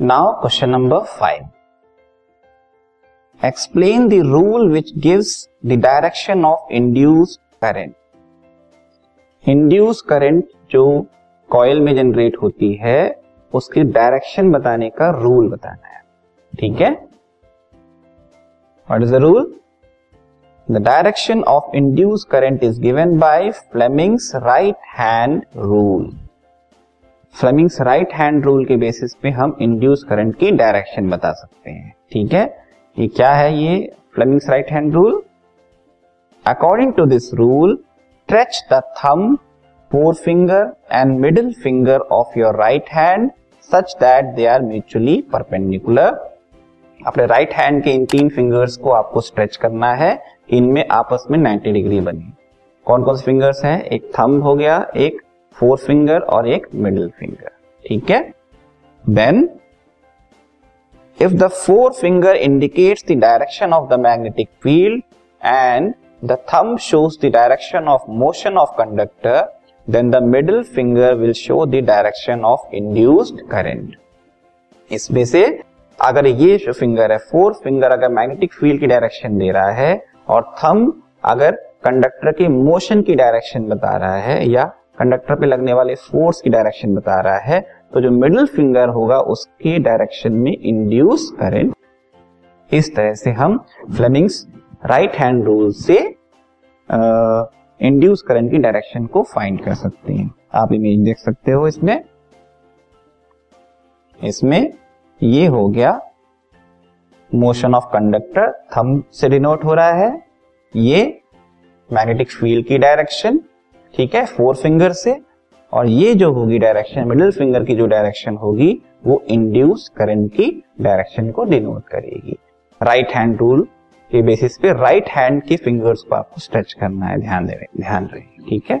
Now question number five explain the rule which gives the direction of induce current induce current जो coil में generate होती है, उसकी direction बताने का रूल बताना है। ठीक है? What is the rule the direction of induce current is given by Fleming's right hand rule Fleming's right hand rule के बेसिस पे हम इंड्यूस करंट की डायरेक्शन बता सकते हैं। ठीक है? ये क्या है ये? Fleming's right hand rule according to this rule stretch the thumb fore finger and middle finger of your right hand such that they are mutually perpendicular अपने राइट हैंड के इन तीन फिंगर्स को आपको स्ट्रेच करना है। इनमें आपस में 90 डिग्री बने। कौन कौन से फिंगर्स हैं? एक थंब हो गया, एक फोर फिंगर और एक मिडिल फिंगर, ठीक है? Then if the fore finger indicates the direction of the magnetic field and the thumb shows the direction of motion of conductor then the middle finger will show the direction of induced current इसमें से अगर ये जो finger है four finger अगर magnetic field की direction दे रहा है और थम अगर कंडक्टर के मोशन की डायरेक्शन बता रहा है या कंडक्टर पे लगने वाले फोर्स की डायरेक्शन बता रहा है तो जो मिडिल फिंगर होगा उसके डायरेक्शन में इंड्यूस करंट इस तरह से हम फ्लेमिंग्स राइट हैंड रूल से इंड्यूस करंट की डायरेक्शन को फाइंड कर सकते हैं। आप इमेज देख सकते हो इसमें। इसमें ये हो गया मोशन ऑफ़ कंडक्टर थंब से डिनोट हो रहा है। ये मैग्नेटिक फ़ील्ड की डायरेक्शन ठीक है फोर फिंगर से, और ये जो होगी डायरेक्शन मिडिल फिंगर की जो डायरेक्शन होगी, वो इंड्यूस करंट की डायरेक्शन को डिनोट करेगी। राइट हैंड रूल के बेसिस पे राइट हैंड के फिंगर्स को आपको स्ट्रेच करना है, ध्यान दे रहे ध्यान रहे, ठीक है?